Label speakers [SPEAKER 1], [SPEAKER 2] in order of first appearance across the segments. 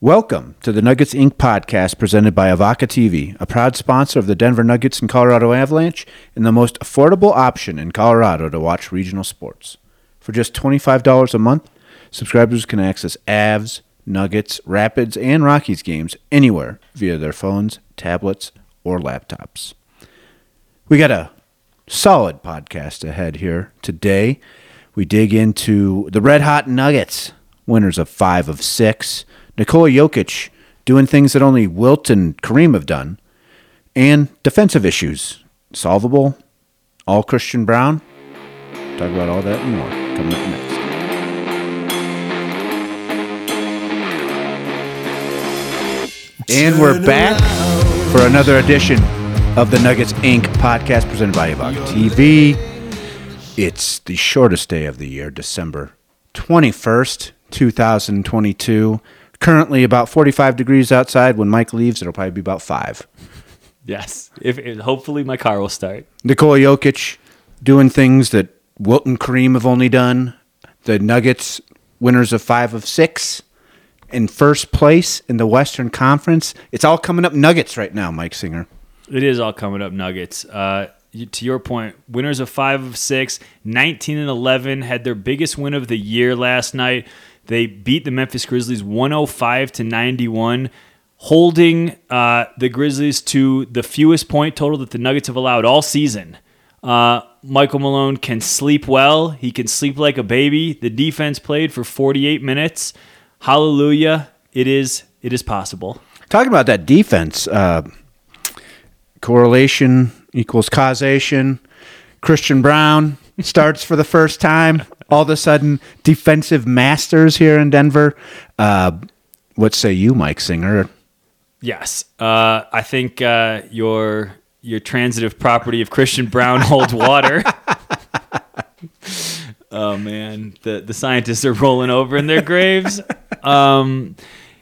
[SPEAKER 1] Welcome to the Nuggets Inc. podcast presented by Evoca TV, a proud sponsor of the Denver Nuggets and Colorado Avalanche and the most affordable option in Colorado to watch regional sports. For just $25 a month, subscribers can access Avs, Nuggets, Rapids, and Rockies games anywhere via their phones, tablets, or laptops. We got a solid podcast ahead here today. We dig into the Red Hot Nuggets, winners of five of six. Nikola Jokic doing things that only Wilt and Kareem have done, and defensive issues solvable. All Christian Braun. Talk about all that and more coming up next. And we're back for another edition of the Nuggets Inc. podcast presented by Evoca TV. It's the shortest day of the year, December 21st, 2022. Currently about 45 degrees outside. When Mike leaves, it'll probably be about five.
[SPEAKER 2] Yes. If, if hopefully my car will start.
[SPEAKER 1] Nikola Jokic doing things that Wilt and Kareem have only done. The Nuggets, winners of five of six, in first place in the Western Conference. It's all coming up Nuggets right now, Mike Singer.
[SPEAKER 2] It is all coming up Nuggets. Uh, to your point, winners of five of six, 19 and 11 had their biggest win of the year last night. They beat the Memphis Grizzlies 105 to 91, holding uh, the Grizzlies to the fewest point total that the Nuggets have allowed all season. Uh, Michael Malone can sleep well. He can sleep like a baby. The defense played for 48 minutes. Hallelujah! It is. It is possible.
[SPEAKER 1] Talking about that defense, uh, correlation equals causation. Christian Braun starts for the first time. All of a sudden, defensive masters here in Denver. Uh, what say you, Mike Singer?
[SPEAKER 2] Yes, uh, I think uh, your your transitive property of Christian Braun holds water. oh man, the the scientists are rolling over in their graves. Um,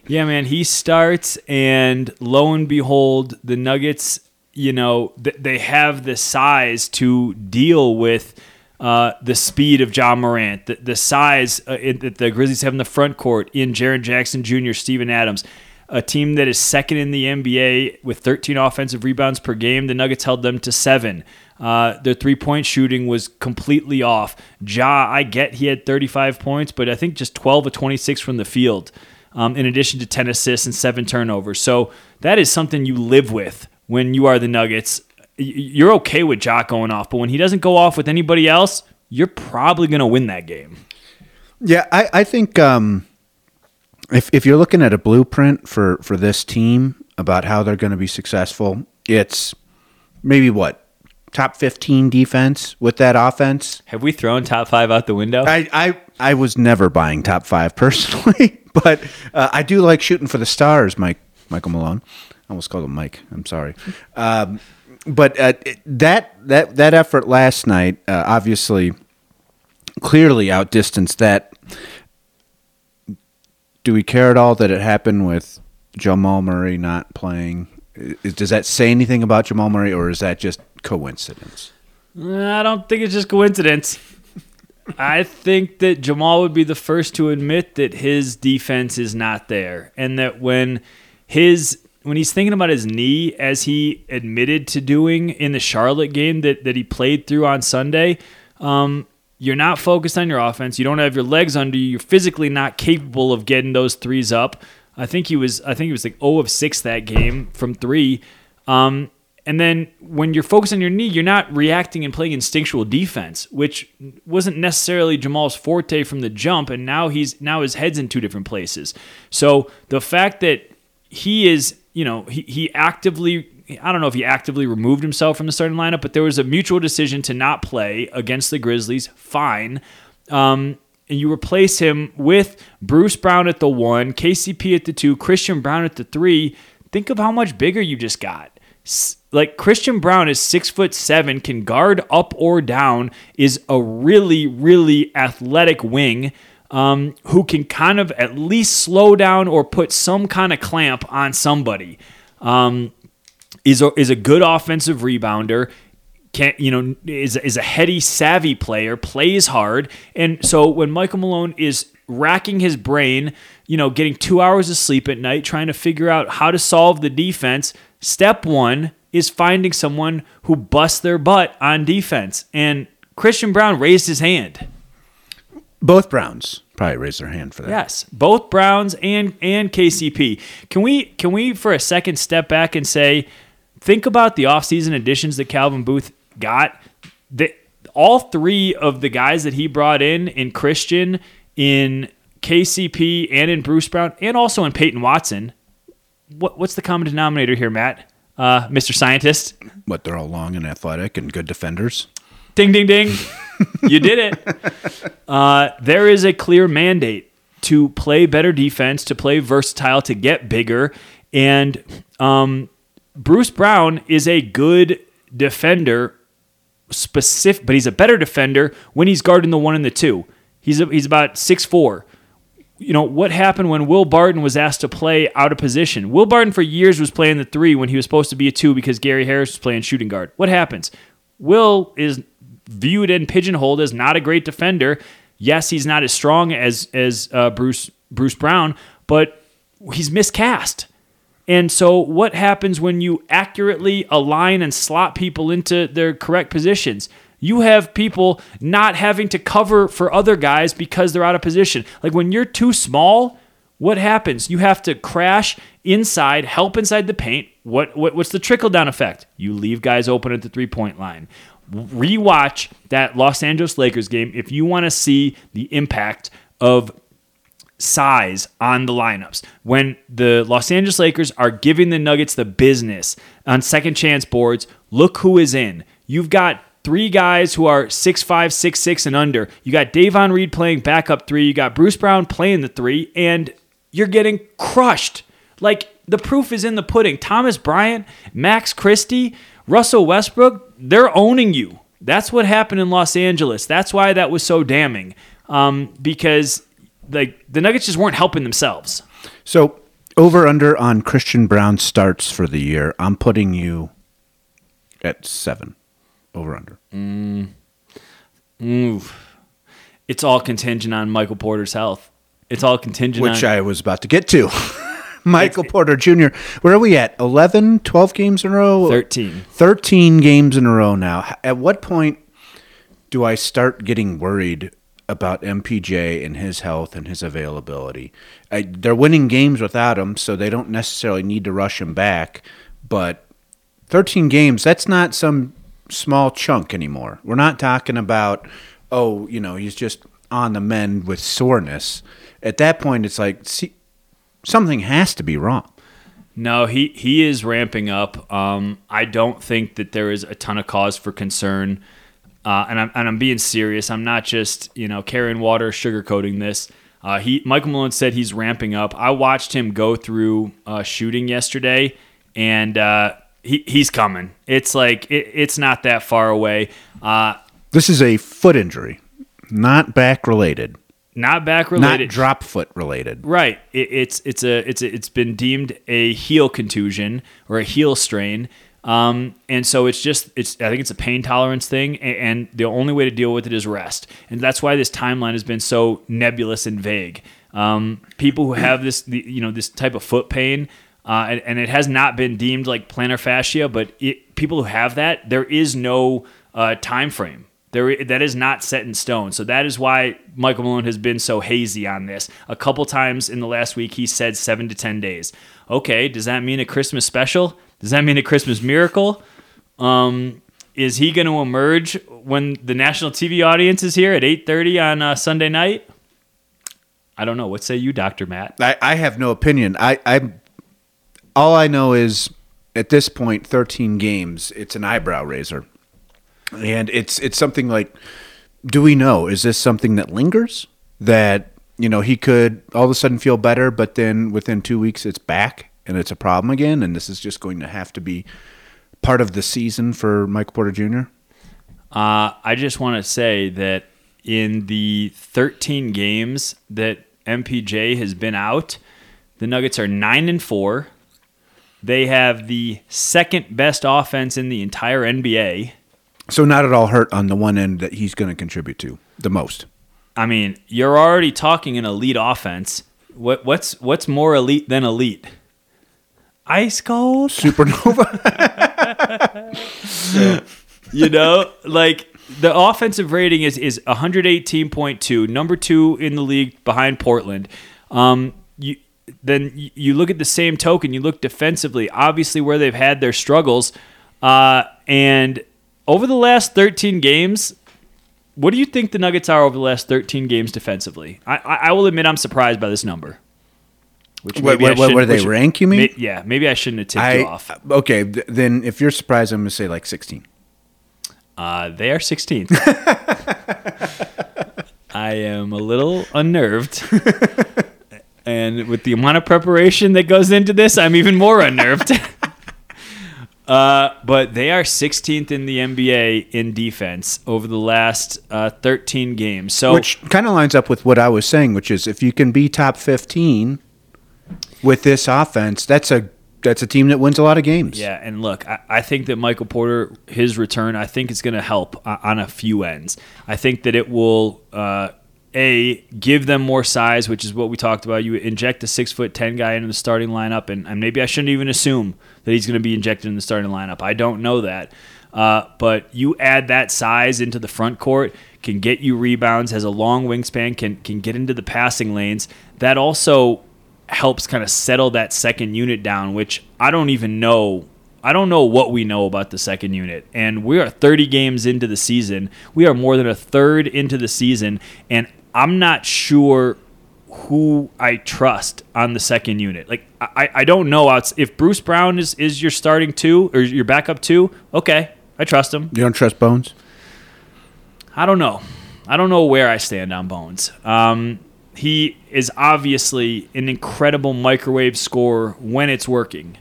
[SPEAKER 2] yeah, man, he starts, and lo and behold, the Nuggets, you know, th- they have the size to deal with. Uh, the speed of Ja Morant, the, the size uh, that the Grizzlies have in the front court in Jaren Jackson Jr., Steven Adams, a team that is second in the NBA with 13 offensive rebounds per game. The Nuggets held them to seven. Uh, their three point shooting was completely off. Ja, I get he had 35 points, but I think just 12 of 26 from the field, um, in addition to 10 assists and seven turnovers. So that is something you live with when you are the Nuggets. You're okay with Ja going off, but when he doesn't go off with anybody else, you're probably going to win that game.
[SPEAKER 1] Yeah, I, I think um, if if you're looking at a blueprint for for this team about how they're going to be successful, it's maybe what top 15 defense with that offense.
[SPEAKER 2] Have we thrown top five out the window?
[SPEAKER 1] I I, I was never buying top five personally, but uh, I do like shooting for the stars, Mike Michael Malone. I almost called him Mike. I'm sorry. Um, but uh, that that that effort last night uh, obviously clearly outdistanced that. Do we care at all that it happened with Jamal Murray not playing? Does that say anything about Jamal Murray, or is that just coincidence?
[SPEAKER 2] I don't think it's just coincidence. I think that Jamal would be the first to admit that his defense is not there, and that when his when he's thinking about his knee, as he admitted to doing in the Charlotte game that that he played through on Sunday, um, you're not focused on your offense. You don't have your legs under you. You're physically not capable of getting those threes up. I think he was. I think he was like 0 of 6 that game from three. Um, and then when you're focused on your knee, you're not reacting and playing instinctual defense, which wasn't necessarily Jamal's forte from the jump. And now he's now his head's in two different places. So the fact that he is, you know, he, he actively I don't know if he actively removed himself from the starting lineup, but there was a mutual decision to not play against the Grizzlies. Fine. Um, and you replace him with Bruce Brown at the one, KCP at the two, Christian Braun at the three. Think of how much bigger you just got. Like Christian Braun is six foot seven, can guard up or down, is a really, really athletic wing um, who can kind of at least slow down or put some kind of clamp on somebody. Um, is a, is a good offensive rebounder. Can you know is is a heady, savvy player, plays hard, and so when Michael Malone is racking his brain you know, getting two hours of sleep at night, trying to figure out how to solve the defense. Step one is finding someone who busts their butt on defense. And Christian Braun raised his hand.
[SPEAKER 1] Both Browns probably raise their hand for that.
[SPEAKER 2] Yes, both Browns and and KCP. Can we can we for a second step back and say, think about the offseason additions that Calvin Booth got. The, all three of the guys that he brought in in Christian, in KCP, and in Bruce Brown, and also in Peyton Watson. What, what's the common denominator here, Matt? Uh, Mr. Scientist.
[SPEAKER 1] What they're all long and athletic and good defenders.
[SPEAKER 2] Ding, ding, ding. you did it. Uh, there is a clear mandate to play better defense, to play versatile, to get bigger. And um, Bruce Brown is a good defender, specific, but he's a better defender when he's guarding the one and the two. He's a, he's about six four. You know what happened when Will Barton was asked to play out of position? Will Barton for years was playing the three when he was supposed to be a two because Gary Harris was playing shooting guard. What happens? Will is viewed and pigeonholed as not a great defender. Yes, he's not as strong as as uh, Bruce Bruce Brown, but he's miscast. And so, what happens when you accurately align and slot people into their correct positions? You have people not having to cover for other guys because they're out of position. Like when you're too small, what happens? You have to crash inside, help inside the paint. What, what what's the trickle down effect? You leave guys open at the three point line. Rewatch that Los Angeles Lakers game if you want to see the impact of size on the lineups. When the Los Angeles Lakers are giving the Nuggets the business on second chance boards, look who is in. You've got three guys who are six five, six six, and under. You got Davon Reed playing backup three. You got Bruce Brown playing the three, and you're getting crushed. Like the proof is in the pudding. Thomas Bryant, Max Christie, Russell Westbrook, they're owning you. That's what happened in Los Angeles. That's why that was so damning. Um, because like the Nuggets just weren't helping themselves.
[SPEAKER 1] So over under on Christian Braun starts for the year. I'm putting you at seven. Over under.
[SPEAKER 2] It's all contingent on Michael Porter's health. It's all contingent
[SPEAKER 1] Which
[SPEAKER 2] on
[SPEAKER 1] I was about to get to. Michael Porter Jr. Where are we at? 11, 12 games in a row?
[SPEAKER 2] 13.
[SPEAKER 1] 13 games in a row now. At what point do I start getting worried about MPJ and his health and his availability? I, they're winning games without him, so they don't necessarily need to rush him back. But 13 games, that's not some small chunk anymore. We're not talking about, oh, you know, he's just on the mend with soreness. At that point, it's like, see, something has to be wrong.
[SPEAKER 2] No, he he is ramping up. Um, I don't think that there is a ton of cause for concern, uh, and I'm and I'm being serious. I'm not just you know carrying water, sugarcoating this. Uh, he Michael Malone said he's ramping up. I watched him go through uh, shooting yesterday, and uh, he he's coming. It's like it, it's not that far away. Uh,
[SPEAKER 1] This is a foot injury, not back related,
[SPEAKER 2] not back related, not
[SPEAKER 1] drop foot related.
[SPEAKER 2] Right. It, it's it's a it's a, it's been deemed a heel contusion or a heel strain. Um, and so it's just it's I think it's a pain tolerance thing, and, and the only way to deal with it is rest, and that's why this timeline has been so nebulous and vague. Um, people who have this the, you know this type of foot pain, uh, and, and it has not been deemed like plantar fascia, but it, people who have that, there is no uh, time frame. There, that is not set in stone. So that is why Michael Malone has been so hazy on this. A couple times in the last week, he said seven to 10 days. Okay, does that mean a Christmas special? Does that mean a Christmas miracle? Um, is he going to emerge when the national TV audience is here at 8.30 on uh, Sunday night? I don't know. What say you, Dr. Matt?
[SPEAKER 1] I, I have no opinion. I, I all I know is at this point, thirteen games. It's an eyebrow raiser, and it's it's something like, do we know? Is this something that lingers? That you know he could all of a sudden feel better, but then within two weeks it's back and it's a problem again, and this is just going to have to be part of the season for Michael Porter Jr.
[SPEAKER 2] Uh, I just want to say that in the 13 games that MPJ has been out, the Nuggets are 9 and 4. They have the second best offense in the entire NBA.
[SPEAKER 1] So not at all hurt on the one end that he's going to contribute to the most.
[SPEAKER 2] I mean, you're already talking an elite offense. What what's what's more elite than elite? Ice cold.
[SPEAKER 1] Supernova.
[SPEAKER 2] you know, like the offensive rating is is 118.2, number two in the league behind Portland. Um, you then you look at the same token, you look defensively, obviously where they've had their struggles, uh, and over the last 13 games. What do you think the Nuggets are over the last 13 games defensively? I, I, I will admit I'm surprised by this number.
[SPEAKER 1] Which what, what, what, do they
[SPEAKER 2] which,
[SPEAKER 1] rank? You mean?
[SPEAKER 2] May, yeah, maybe I shouldn't have tipped
[SPEAKER 1] I,
[SPEAKER 2] you off.
[SPEAKER 1] Okay, th- then if you're surprised, I'm gonna say like 16.
[SPEAKER 2] Uh, they are 16th. I am a little unnerved. and with the amount of preparation that goes into this, I'm even more unnerved. uh, but they are 16th in the NBA in defense over the last uh, 13 games. So,
[SPEAKER 1] which kind of lines up with what I was saying, which is if you can be top 15 with this offense, that's a that's a team that wins a lot of games.
[SPEAKER 2] Yeah, and look, I, I think that Michael Porter, his return, I think it's going to help on a few ends. I think that it will. Uh, a give them more size, which is what we talked about. You inject a six foot ten guy into the starting lineup, and, and maybe I shouldn't even assume that he's going to be injected in the starting lineup. I don't know that, uh, but you add that size into the front court, can get you rebounds, has a long wingspan, can can get into the passing lanes. That also helps kind of settle that second unit down, which I don't even know. I don't know what we know about the second unit. And we are 30 games into the season. We are more than a third into the season. And I'm not sure who I trust on the second unit. Like I, I don't know if Bruce Brown is, is your starting two or your backup two. Okay, I trust him.
[SPEAKER 1] You don't trust Bones?
[SPEAKER 2] I don't know. I don't know where I stand on Bones. Um, he is obviously an incredible microwave scorer when it's working.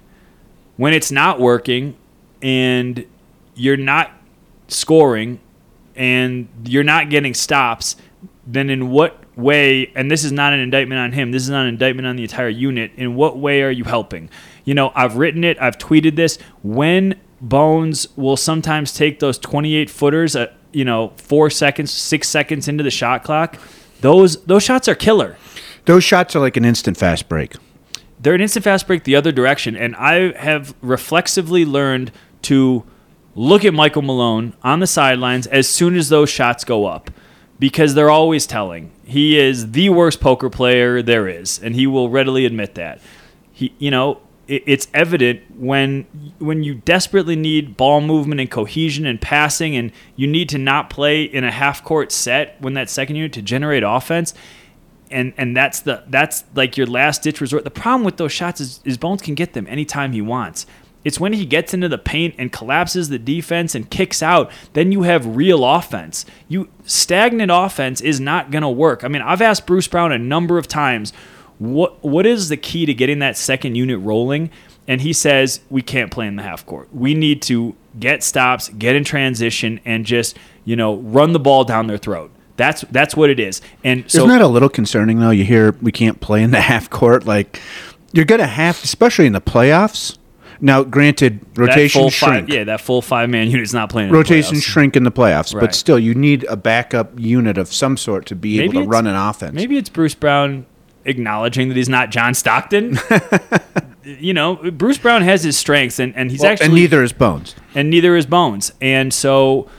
[SPEAKER 2] When it's not working and you're not scoring and you're not getting stops, then in what way, and this is not an indictment on him, this is not an indictment on the entire unit, in what way are you helping? You know, I've written it, I've tweeted this. When Bones will sometimes take those 28 footers, at, you know, four seconds, six seconds into the shot clock those those shots are killer.
[SPEAKER 1] Those shots are like an instant fast break.
[SPEAKER 2] They're an instant fast break the other direction, and I have reflexively learned to look at Michael Malone on the sidelines as soon as those shots go up because they're always telling. He is the worst poker player there is, and he will readily admit that. He, you know, it's evident when when you desperately need ball movement and cohesion and passing and you need to not play in a half court set when that second unit to generate offense and and that's the that's like your last ditch resort the problem with those shots is, is bones can get them anytime he wants it's when he gets into the paint and collapses the defense and kicks out then you have real offense you stagnant offense is not going to work i mean i've asked bruce brown a number of times what what is the key to getting that second unit rolling? And he says we can't play in the half court. We need to get stops, get in transition, and just you know run the ball down their throat. That's that's what it is. And so,
[SPEAKER 1] isn't that a little concerning though? You hear we can't play in the half court. Like you're gonna have, especially in the playoffs. Now, granted, rotation shrink.
[SPEAKER 2] Five, yeah, that full five man unit is not playing.
[SPEAKER 1] rotation shrink in the playoffs, right. but still, you need a backup unit of some sort to be maybe able to run an offense.
[SPEAKER 2] Maybe it's Bruce Brown acknowledging that he's not John Stockton. you know, Bruce Brown has his strengths, and, and he's well, actually
[SPEAKER 1] and neither is Bones,
[SPEAKER 2] and neither is Bones, and so.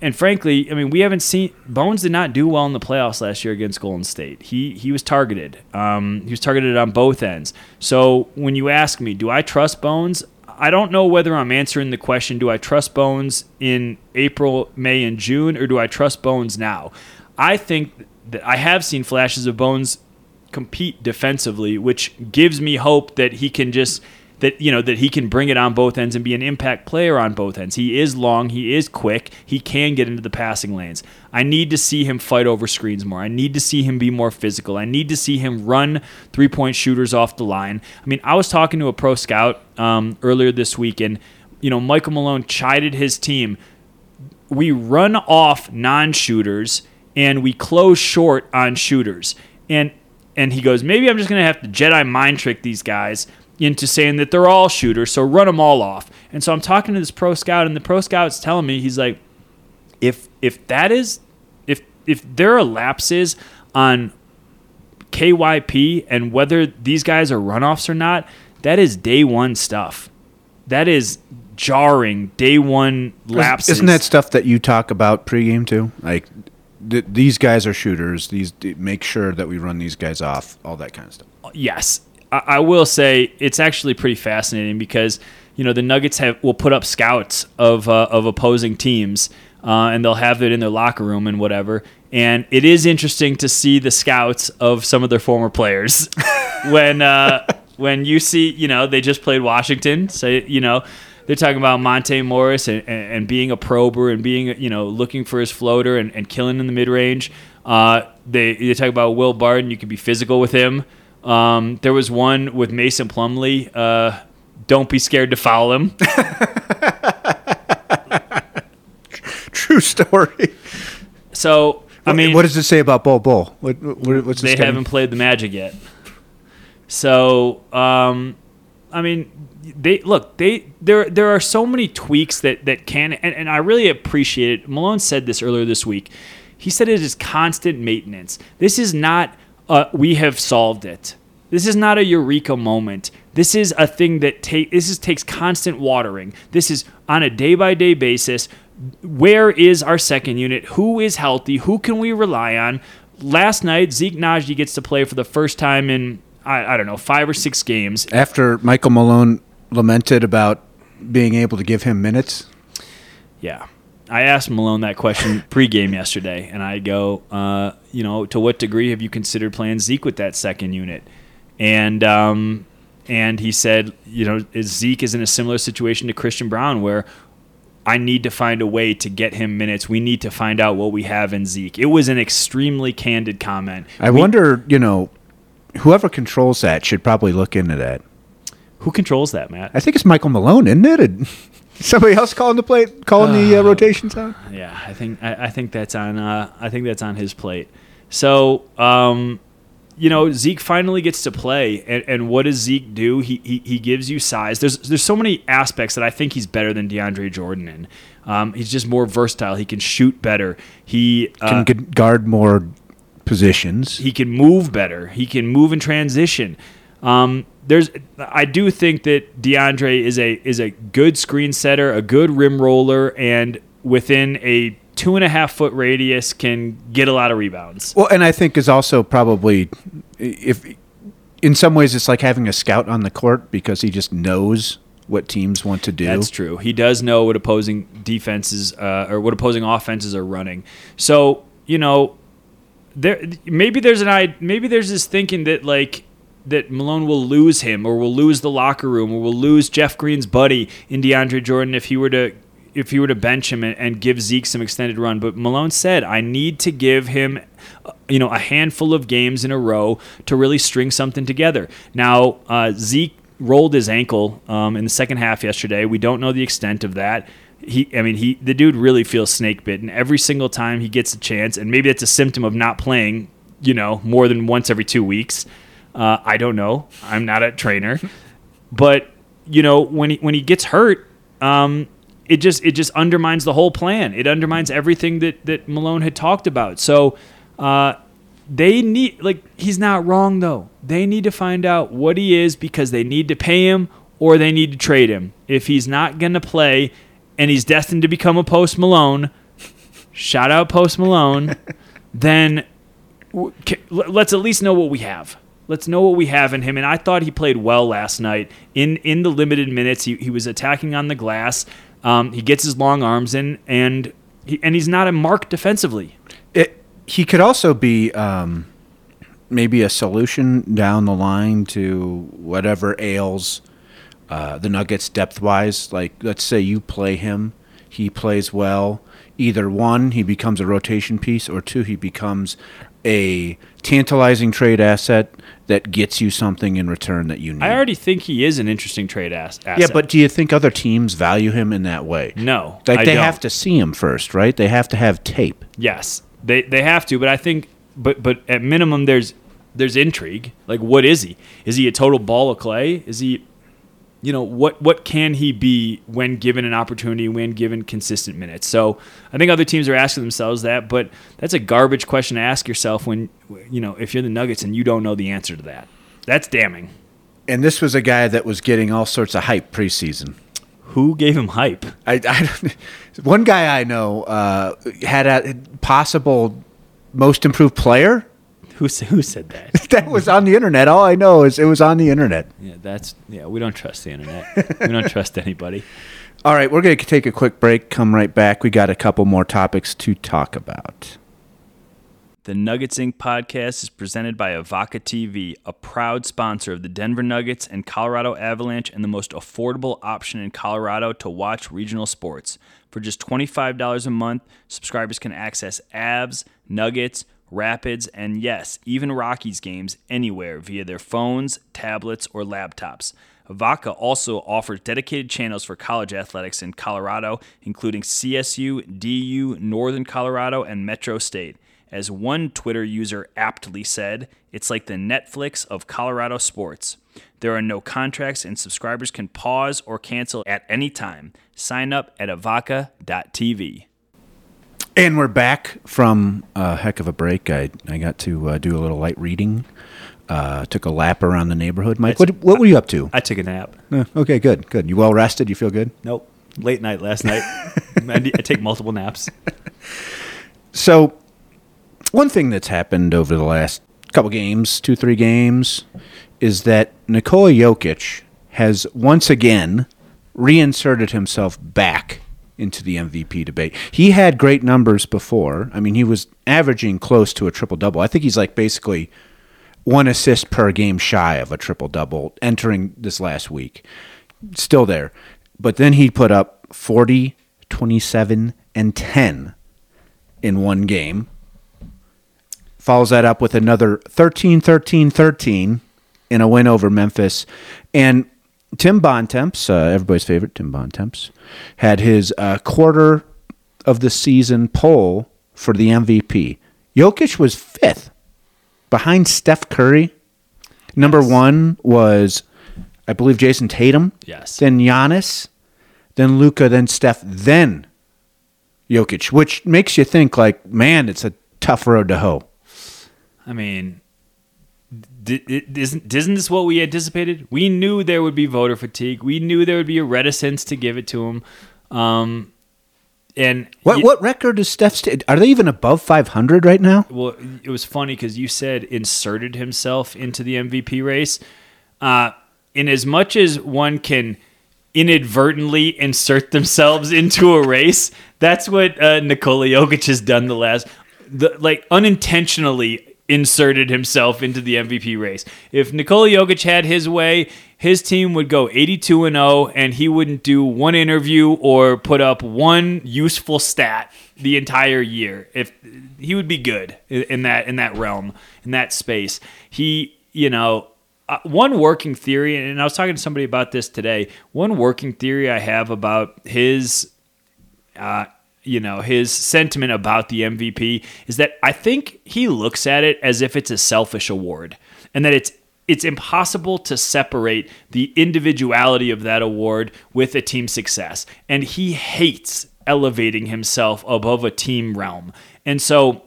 [SPEAKER 2] And frankly, I mean, we haven't seen Bones did not do well in the playoffs last year against Golden State. He he was targeted. Um, he was targeted on both ends. So when you ask me, do I trust Bones? I don't know whether I'm answering the question, do I trust Bones in April, May, and June, or do I trust Bones now? I think that I have seen flashes of Bones compete defensively, which gives me hope that he can just that you know that he can bring it on both ends and be an impact player on both ends. He is long, he is quick, he can get into the passing lanes. I need to see him fight over screens more. I need to see him be more physical. I need to see him run three point shooters off the line. I mean, I was talking to a pro scout um, earlier this week, and you know, Michael Malone chided his team. We run off non shooters and we close short on shooters. And and he goes, maybe I'm just going to have to Jedi mind trick these guys into saying that they're all shooters, so run them all off. And so I'm talking to this pro scout, and the pro scout's telling me, he's like, if if that is, if if there are lapses on KYP and whether these guys are runoffs or not, that is day one stuff. That is jarring day one lapses.
[SPEAKER 1] Isn't that stuff that you talk about pregame too? Like th- these guys are shooters. These make sure that we run these guys off. All that kind of stuff.
[SPEAKER 2] Yes, I, will say it's actually pretty fascinating because you know the Nuggets have will put up scouts of uh, of opposing teams. Uh, and they'll have it in their locker room and whatever. And it is interesting to see the scouts of some of their former players when uh, when you see, you know, they just played Washington. So, you know, they're talking about Monte Morris and, and, and being a prober and being, you know, looking for his floater and, and killing in the mid range. Uh, they, they talk about Will Barton. You can be physical with him. Um, there was one with Mason Plumlee. Uh, don't be scared to foul him.
[SPEAKER 1] True story.
[SPEAKER 2] So, I mean,
[SPEAKER 1] what does it say about Bol Bol? What, what, what's
[SPEAKER 2] they haven't played the Magic yet. So, um, I mean, they look they there there are so many tweaks that that can and, and I really appreciate it. Malone said this earlier this week. He said it is constant maintenance. This is not uh, we have solved it. This is not a eureka moment. This is a thing that take this is takes constant watering. This is on a day by day basis. Where is our second unit? Who is healthy? Who can we rely on? Last night, Zeke Nnaji gets to play for the first time in I, I don't know five or six games.
[SPEAKER 1] After Michael Malone lamented about being able to give him minutes.
[SPEAKER 2] Yeah. I asked Malone that question pregame yesterday, and I go, uh, you know, to what degree have you considered playing Zeke with that second unit? And um, and he said, you know, Zeke is in a similar situation to Christian Braun where I need to find a way to get him minutes. We need to find out what we have in Zeke. It was an extremely candid comment.
[SPEAKER 1] I
[SPEAKER 2] we,
[SPEAKER 1] wonder, you know, whoever controls that should probably look into that.
[SPEAKER 2] Who controls that, Matt?
[SPEAKER 1] I think it's Michael Malone, isn't it? Somebody else calling the plate, calling uh, the uh, rotations out.
[SPEAKER 2] Yeah, I think I, I think that's on. Uh, I think that's on his plate. So, um, you know, Zeke finally gets to play, and, and what does Zeke do? He, he he gives you size. There's there's so many aspects that I think he's better than DeAndre Jordan in. Um, he's just more versatile. He can shoot better. He
[SPEAKER 1] uh, can guard more positions.
[SPEAKER 2] He can move better. He can move in transition. Um, there's, I do think that DeAndre is a is a good screen setter, a good rim roller, and within a two and a half foot radius can get a lot of rebounds.
[SPEAKER 1] Well, and I think is also probably if in some ways it's like having a scout on the court because he just knows what teams want to do.
[SPEAKER 2] That's true. He does know what opposing defenses uh, or what opposing offenses are running. So you know, there maybe there's an maybe there's this thinking that like that Malone will lose him or will lose the locker room or will lose Jeff Green's buddy in DeAndre Jordan if he were to if he were to bench him and, and, give Zeke some extended run. But Malone said, I need to give him, uh, you know, a handful of games in a row to really string something together. Now, uh, Zeke rolled his ankle um, in the second half yesterday. We don't know the extent of that. He, I mean, he, the dude really feels snake bitten every single time he gets a chance, and maybe that's a symptom of not playing, you know, more than once every two weeks. Uh, I don't know. I'm not a trainer, but you know, when he when he gets hurt, um, it just it just undermines the whole plan. It undermines everything that that Malone had talked about. So uh, they need like he's not wrong though. They need to find out what he is because they need to pay him or they need to trade him. If he's not going to play and he's destined to become a Post Malone, shout out Post Malone, then let's at least know what we have. Let's know what we have in him. And I thought he played well last night in in the limited minutes. He, he was attacking on the glass. Um, he gets his long arms in, and he, and he's not a mark defensively.
[SPEAKER 1] It, he could also be um, maybe a solution down the line to whatever ails uh, the Nuggets depth wise. Like, let's say you play him, he plays well. Either one, he becomes a rotation piece, or two, he becomes a tantalizing trade asset that gets you something in return that you need.
[SPEAKER 2] I already think he is an interesting trade ass- asset.
[SPEAKER 1] Yeah, but do you think other teams value him in that way?
[SPEAKER 2] No,
[SPEAKER 1] like
[SPEAKER 2] I
[SPEAKER 1] they
[SPEAKER 2] don't.
[SPEAKER 1] have to see him first, right? They have to have tape.
[SPEAKER 2] Yes, they they have to. But I think, but but at minimum, there's there's intrigue. Like, what is he? Is he a total ball of clay? Is he? You know what what can he be when given an opportunity, when given consistent minutes? So I think other teams are asking themselves that, but that's a garbage question to ask yourself when you know if you're the Nuggets and you don't know the answer to that. That's damning.
[SPEAKER 1] And this was a guy that was getting all sorts of hype preseason.
[SPEAKER 2] Who gave him hype?
[SPEAKER 1] I, I one guy I know uh, had a possible most improved player.
[SPEAKER 2] Who sa- who said that?
[SPEAKER 1] that was on the internet. All I know is it was on the internet.
[SPEAKER 2] yeah, that's yeah. We don't trust the internet. we don't trust anybody.
[SPEAKER 1] All right, we're going to take a quick break. Come right back. We got a couple more topics to talk about.
[SPEAKER 2] The Nuggets Inc. podcast is presented by Evoca TV, a proud sponsor of the Denver Nuggets and Colorado Avalanche, and the most affordable option in Colorado to watch regional sports. For just $25 a month, subscribers can access Avs, Nuggets, Rapids, and yes, even Rockies games anywhere via their phones, tablets, or laptops. Evoca also offers dedicated channels for college athletics in Colorado, including CSU, DU, Northern Colorado, and Metro State. As one Twitter user aptly said, it's like the Netflix of Colorado sports. There are no contracts, and subscribers can pause or cancel at any time. Sign up at evoca.tv.
[SPEAKER 1] And we're back from a heck of a break. I, I got to uh, do a little light reading. Uh, took a lap around the neighborhood. Mike, what, what were you up to?
[SPEAKER 2] I took a nap.
[SPEAKER 1] Uh, okay, good, good. You well rested? You feel good?
[SPEAKER 2] Nope. Late night last night. I, I take multiple naps.
[SPEAKER 1] So, one thing that's happened over the last couple games, two, three games, is that Nikola Jokic has once again reinserted himself back into the MVP debate. He had great numbers before. I mean, he was averaging close to a triple double. I think he's like basically one assist per game shy of a triple double entering this last week. Still there. But then he put up 40, 27, and 10 in one game. Follows that up with another 13, 13, 13 in a win over Memphis. And Tim Bontemps, uh, everybody's favorite, Tim Bontemps, had his uh, quarter of the season poll for the MVP. Jokic was fifth behind Steph Curry. Number one was, I believe, Jayson Tatum.
[SPEAKER 2] Yes.
[SPEAKER 1] Then Giannis, then Luka, then Steph, then Jokic, which makes you think like, man, it's a tough road to hoe.
[SPEAKER 2] I mean, isn't isn't this what we anticipated? We knew there would be voter fatigue. We knew there would be a reticence to give it to him. Um, and
[SPEAKER 1] What
[SPEAKER 2] y-
[SPEAKER 1] what record is Steph? St- are they even above 500 right now?
[SPEAKER 2] well, it was funny because you said inserted himself into the MVP race. Uh, in as much as one can inadvertently insert themselves into a race, that's what uh, Nikola Jokic has done the last, the, like unintentionally inserted himself into the MVP race. If Nikola Jokic had his way, his team would go 82 and 0 and he wouldn't do one interview or put up one useful stat the entire year. If he would be good in that in that realm, in that space. He, you know, uh, one working theory and I was talking to somebody about this today. One working theory I have about his uh, you know his sentiment about the MVP is that I think he looks at it as if it's a selfish award, and that it's it's impossible to separate the individuality of that award with a team success, and he hates elevating himself above a team realm, and so.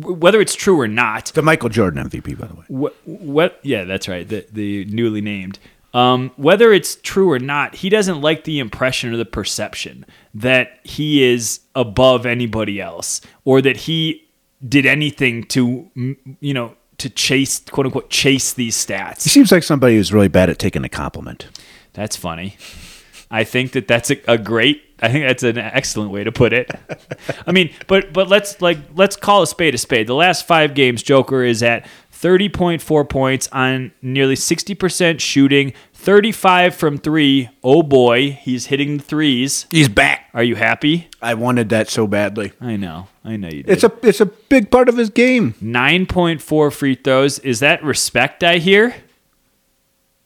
[SPEAKER 2] Whether it's true or not,
[SPEAKER 1] The Michael Jordan MVP, by the way.
[SPEAKER 2] what, what yeah that's right the, the newly named um, whether it's true or not he doesn't like the impression or the perception that he is above anybody else or that he did anything to you know to chase quote unquote chase these stats.
[SPEAKER 1] He seems like somebody who's really bad at taking a compliment.
[SPEAKER 2] that's funny i think that that's a, a great i think that's an excellent way to put it i mean but but let's like let's call a spade a spade the last five games joker is at 30.4 points on nearly 60% shooting 35 from three. Oh boy he's hitting the threes
[SPEAKER 1] He's back.
[SPEAKER 2] are you happy
[SPEAKER 1] I wanted that so badly.
[SPEAKER 2] i know i know you did
[SPEAKER 1] It's a it's a big part of his game.
[SPEAKER 2] 9.4 free throws is that respect i hear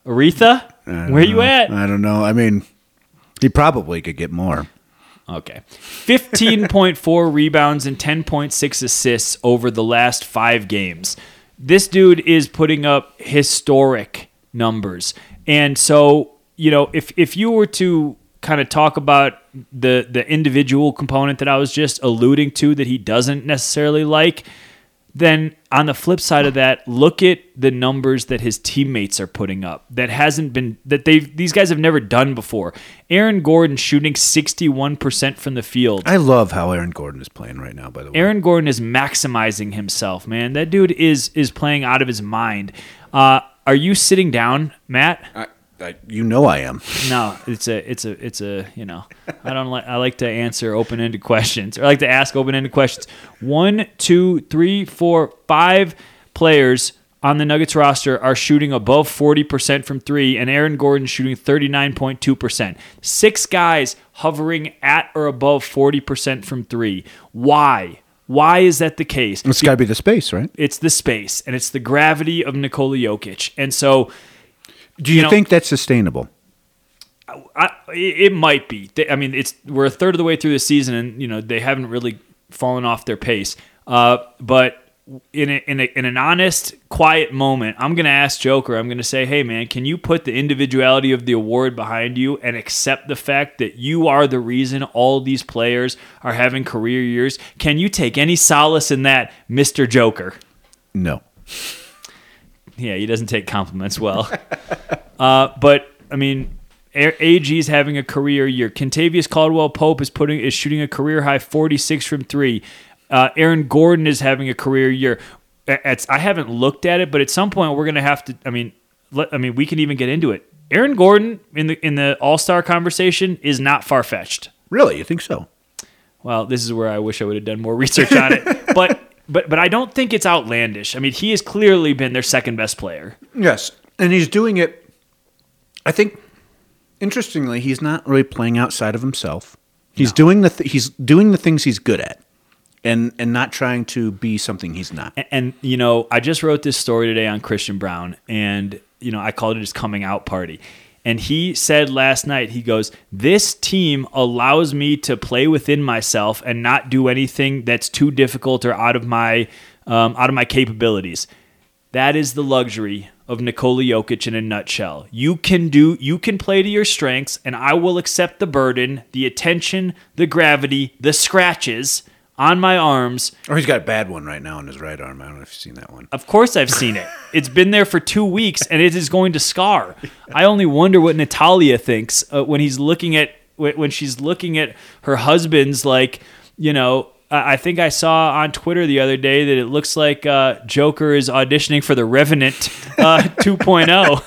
[SPEAKER 2] aretha where are you at
[SPEAKER 1] I don't know. I mean, he probably could get more.
[SPEAKER 2] Okay. 15.4 rebounds and 10.6 assists over the last five games. This dude is putting up historic numbers. And so you know, if if you were to kind of talk about the the individual component that I was just alluding to that he doesn't necessarily like, then on the flip side of that, look at the numbers that his teammates are putting up. That hasn't been that they've these guys have never done before. Aaron Gordon shooting 61% from the field.
[SPEAKER 1] I love how Aaron Gordon is playing right now. By the way,
[SPEAKER 2] Aaron Gordon is maximizing himself, man. That dude is is playing out of his mind. Uh, are you sitting down, Matt?
[SPEAKER 1] I, I, you know I am.
[SPEAKER 2] No, it's a, it's a, it's a, you know, I don't like, I like to answer open ended questions or I like to ask open ended questions. One, two, three, four, five players on the Nuggets roster are shooting above 40% from three, and Aaron Gordon shooting 39.2%. Six guys hovering at or above 40% from three. Why? Why is that the case?
[SPEAKER 1] It's got to be the space, right?
[SPEAKER 2] It's the space, and it's the gravity of Nikola Jokic. And so,
[SPEAKER 1] Do you,
[SPEAKER 2] You know-
[SPEAKER 1] think that's sustainable?
[SPEAKER 2] I, it might be. They- I mean, it's we're a third of the way through the season, and you know they haven't really fallen off their pace. Uh, but in a, in, a, in an honest, quiet moment, I'm going to ask Joker. I'm going to say, "Hey, man, can you put the individuality of the award behind you and accept the fact that you are the reason all these players are having career years? Can you take any solace in that, Mister Joker?"
[SPEAKER 1] No.
[SPEAKER 2] Yeah, he doesn't take compliments well. uh, but I mean, AG is having a career year. Kentavious Caldwell Pope is putting is shooting a career high 46 from three. Uh, Aaron Gordon is having a career year. It's, I haven't looked at it, but at some point we're going to have to. I mean, let, I mean, we can even get into it. Aaron Gordon in the in the All Star conversation is not far fetched.
[SPEAKER 1] Really? You think so?
[SPEAKER 2] Well, this is where I wish I would have done more research on it, but. But, but I don't think it's outlandish. I mean, he has clearly been their second best player.
[SPEAKER 1] Yes. And he's doing it. I think, interestingly, he's not really playing outside of himself. He's doing the th- he's doing the things he's good at, and and not trying to be something he's not.
[SPEAKER 2] And, and, you know, I just wrote this story today on Christian Braun, and you know, I called it his coming out party. And he said last night, he goes, "This team allows me to play within myself and not do anything that's too difficult or out of my um, out of my capabilities." That is the luxury of Nikola Jokic in a nutshell. You can do you can play to your strengths and I will accept the burden, the attention, the gravity, the scratches on my arms.
[SPEAKER 1] Or he's got a bad one right now on his right arm. I don't know if you've seen that one.
[SPEAKER 2] Of course I've seen it. It's been there for 2 weeks and it is going to scar. I only wonder what Natalia thinks uh, when he's looking at when she's looking at her husband's like, you know, I I think I saw on Twitter the other day that it looks like uh, Joker is auditioning for the Revenant uh, 2.0.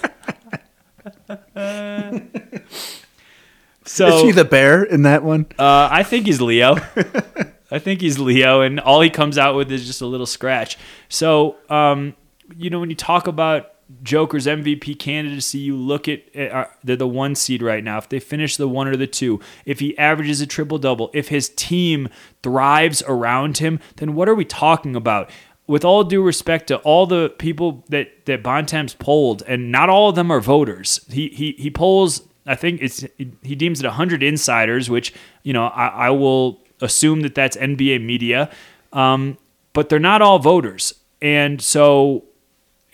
[SPEAKER 2] so
[SPEAKER 1] Is he the bear in that one?
[SPEAKER 2] uh, I think he's Leo. I think he's Leo, and all he comes out with is just a little scratch. So, um, you know, when you talk about Joker's MVP candidacy, you look at, uh, they're the one seed right now. If they finish the one or the two, if he averages a triple double, if his team thrives around him, then what are we talking about? With all due respect to all the people that that Bontemps polled, and not all of them are voters. He he he polls. I think it's he deems it 100 insiders, which you know I, I will assume that that's NBA media, um, but they're not all voters, and so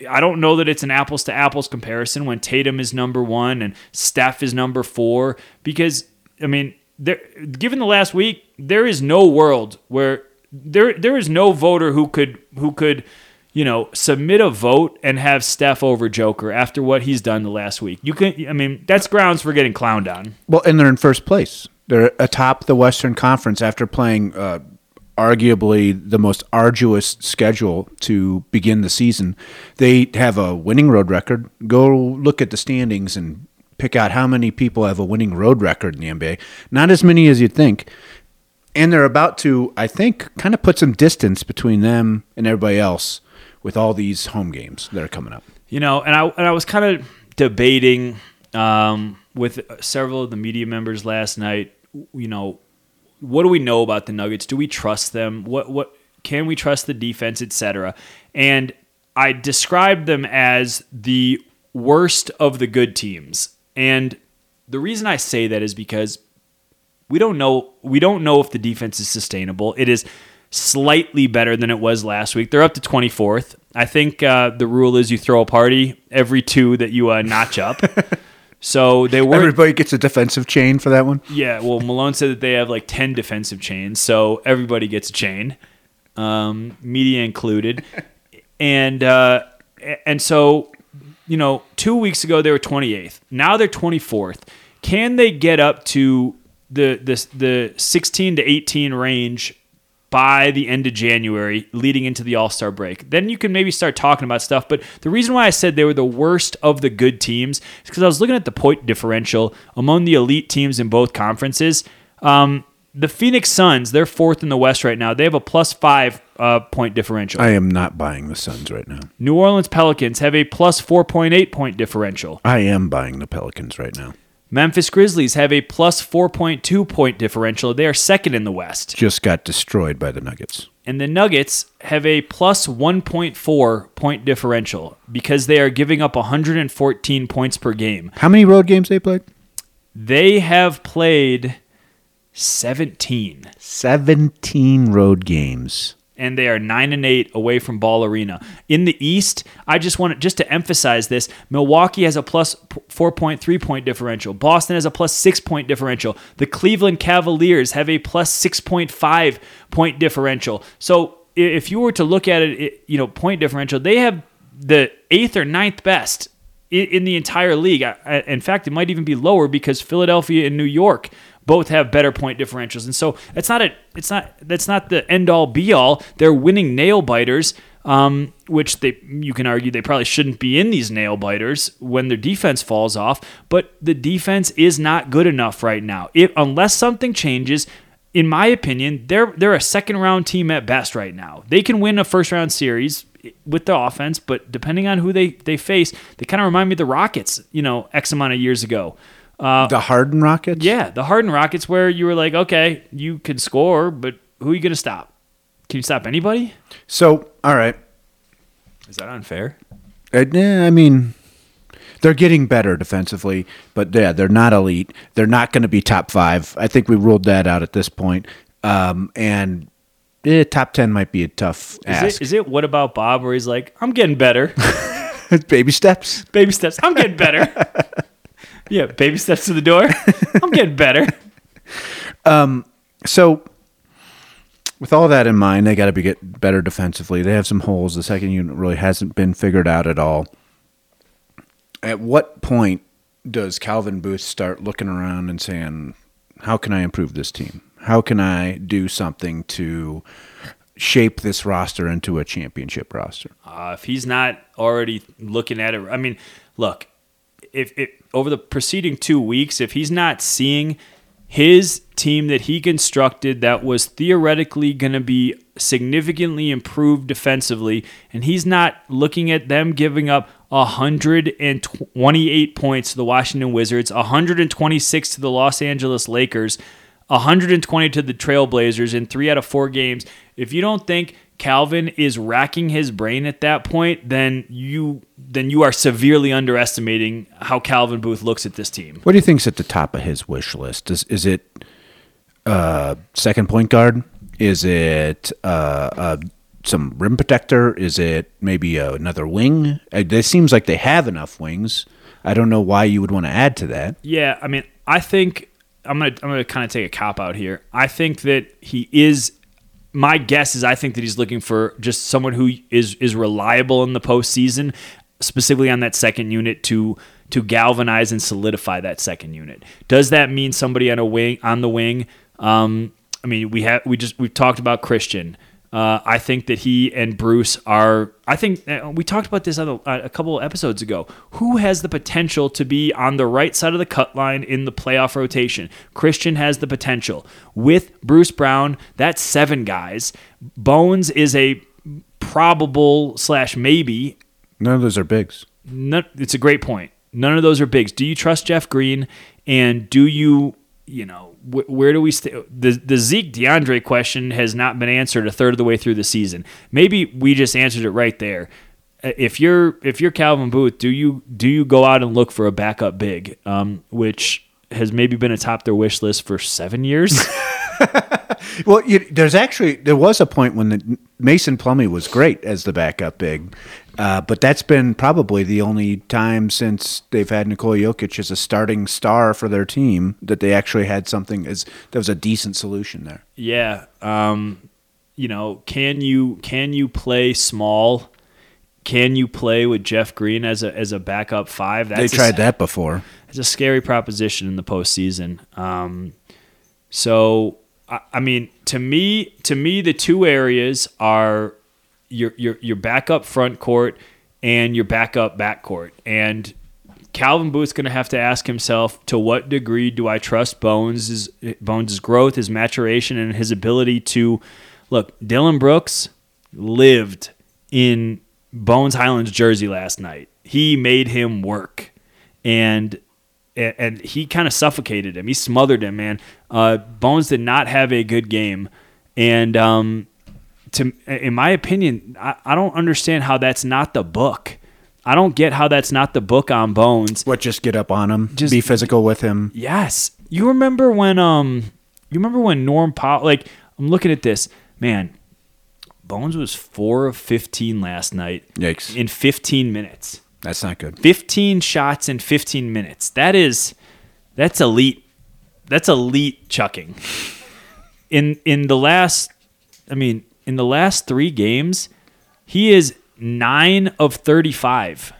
[SPEAKER 2] I don't know that it's an apples to apples comparison when Tatum is number one and Steph is number four because I mean, there, given the last week, there is no world where there there is no voter who could who could you know submit a vote and have Steph over Joker after what he's done the last week. You can I mean that's grounds for getting clowned on.
[SPEAKER 1] Well, and they're in first place. They're atop the Western Conference after playing uh, arguably the most arduous schedule to begin the season. They have a winning road record. Go look at the standings and pick out how many people have a winning road record in the NBA. Not as many as you'd think. And they're about to, I think, kind of put some distance between them and everybody else with all these home games that are coming up.
[SPEAKER 2] You know, and I and I was kind of debating um, with several of the media members last night. You know, what do we know about the Nuggets? Do we trust them? What what can we trust the defense, etc. And I described them as the worst of the good teams. And the reason I say that is because we don't know we don't know if the defense is sustainable. It is slightly better than it was last week. They're up to 24th. I think uh, the rule is you throw a party every two that you uh, notch up. So they were
[SPEAKER 1] Everybody gets a defensive chain for that one.
[SPEAKER 2] yeah. Well, Malone said that they have like ten defensive chains, so everybody gets a chain, um, media included, and uh, and so you know, two weeks ago they were 28th. Now they're 24th. Can they get up to the the the 16 to 18 range by the end of January, leading into the All Star break? Then you can maybe start talking about stuff. But the reason why I said they were the worst of the good teams is because I was looking at the point differential among the elite teams in both conferences. Um, the Phoenix Suns, they're fourth in the West right now. They have a plus five uh, point differential.
[SPEAKER 1] I am not buying the Suns right now.
[SPEAKER 2] New Orleans Pelicans have a plus 4.8 point differential.
[SPEAKER 1] I am buying the Pelicans right now.
[SPEAKER 2] Memphis Grizzlies have a plus 4.2 point differential. They are second in the West.
[SPEAKER 1] Just got destroyed by the Nuggets.
[SPEAKER 2] And the Nuggets have a plus 1.4 point differential because they are giving up 114 points per game.
[SPEAKER 1] How many road games they played?
[SPEAKER 2] They have played 17
[SPEAKER 1] 17 road games.
[SPEAKER 2] And they are 9 and 8 away from Ball Arena. In the East, I just want just to emphasize this, Milwaukee has a plus 4.3 point differential. Boston has a plus 6 point differential. The Cleveland Cavaliers have a plus 6.5 point differential. So if you were to look at it, you know, point differential, they have the 8th or ninth best in the entire league. In fact, it might even be lower because Philadelphia and New York both have better point differentials. And so it's not a it's not that's not the end all be all. They're winning nail biters, um, which they you can argue they probably shouldn't be in these nail biters when their defense falls off. But the defense is not good enough right now. If unless something changes. In my opinion, they're they're a second round team at best right now. They can win a first round series with the offense, but depending on who they, they face, they kind of remind me of the Rockets, you know, X amount of years ago. Uh,
[SPEAKER 1] the Harden Rockets?
[SPEAKER 2] yeah, the Harden Rockets, where you were like, okay, you can score, but who are you going to stop? Can you stop anybody?
[SPEAKER 1] So, all right.
[SPEAKER 2] Is that unfair?
[SPEAKER 1] Uh, yeah, I mean, they're getting better defensively, but yeah, they're not elite. They're not going to be top five. I think we ruled that out at this point. Um, and eh, top 10 might be a tough
[SPEAKER 2] Is
[SPEAKER 1] ask.
[SPEAKER 2] it, is it what about Bob, where he's like, I'm getting better,
[SPEAKER 1] Baby steps.
[SPEAKER 2] baby steps, I'm getting better. yeah, baby steps to the door, I'm getting better.
[SPEAKER 1] So, with all that in mind, they got to be get better defensively. They have some holes. The second unit really hasn't been figured out at all. At what point does Calvin Booth start looking around and saying, "How can I improve this team? How can I do something to shape this roster into a championship roster?"
[SPEAKER 2] Uh, if he's not already looking at it, I mean, look, if, if over the preceding two weeks, if he's not seeing his team that he constructed that was theoretically going to be significantly improved defensively, and he's not looking at them giving up 128 points to the Washington Wizards, 126 to the Los Angeles Lakers, 120 to the Trailblazers in three out of four games. If you don't think Calvin is racking his brain at that point, then you then you are severely underestimating how Calvin Booth looks at this team.
[SPEAKER 1] What do you think's at the top of his wish list? Is is it uh, second point guard? Is it uh, uh, some rim protector? Is it maybe uh, another wing? Uh, It seems like they have enough wings. I don't know why you would want to add to that.
[SPEAKER 2] Yeah, I mean, I think I'm gonna I'm gonna kind of take a cop out here. I think that he is. My guess is I think that he's looking for just someone who is is reliable in the postseason, specifically on that second unit to to galvanize and solidify that second unit. Does that mean somebody on a wing on the wing? Um, I mean, we have we just we've talked about Christian. Uh, I think that he and Bruce are. I think uh, we talked about this on a, a couple of episodes ago. Who has the potential to be on the right side of the cut line in the playoff rotation? Christian has the potential. With Bruce Brown, that's seven guys. Bones is a probable slash maybe
[SPEAKER 1] None of those are bigs.
[SPEAKER 2] none, it's a great point. None of those are bigs. Do you trust Jeff Green? And do you, you know, wh- where do we stay? The, the Zeke DeAndre question has not been answered a third of the way through the season. Maybe we just answered it right there. Uh, If you're if you're Calvin Booth, do you do you go out and look for a backup big, um, which has maybe been atop their wish list for seven years?
[SPEAKER 1] Well, you, there's actually there was a point when the Mason Plumlee was great as the backup big, Uh, but that's been probably the only time since they've had Nikola Jokic as a starting star for their team that they actually had something as there was a decent solution there.
[SPEAKER 2] Yeah. Um, you know, can you can you play small? Can you play with Jeff Green as a as a backup five?
[SPEAKER 1] That's they tried a, that before.
[SPEAKER 2] It's a scary proposition in the postseason. Um, so I, I mean, to me, to me, the two areas are your your your backup front court and your backup back court. And Calvin Booth's going to have to ask himself to what degree do I trust Bones' Bones' growth, his maturation, and his ability to look. Dillon Brooks lived in Bones Hyland's jersey last night. He made him work, and and he kind of suffocated him. He smothered him, man. Uh, Bones did not have a good game, and um, to in my opinion, I, I don't understand how that's not the book. I don't get how that's not the book on Bones.
[SPEAKER 1] What? Just get up on him, just be physical with him.
[SPEAKER 2] Yes, you remember when um, you remember when Norm Powell? Like I'm looking at this man. Bones was four of fifteen last night.
[SPEAKER 1] Yikes!
[SPEAKER 2] In 15 minutes.
[SPEAKER 1] That's not good.
[SPEAKER 2] 15 shots in 15 minutes. That is that's elite. That's elite chucking. In in the last I mean, in the last 3 games, he is 9 of 35.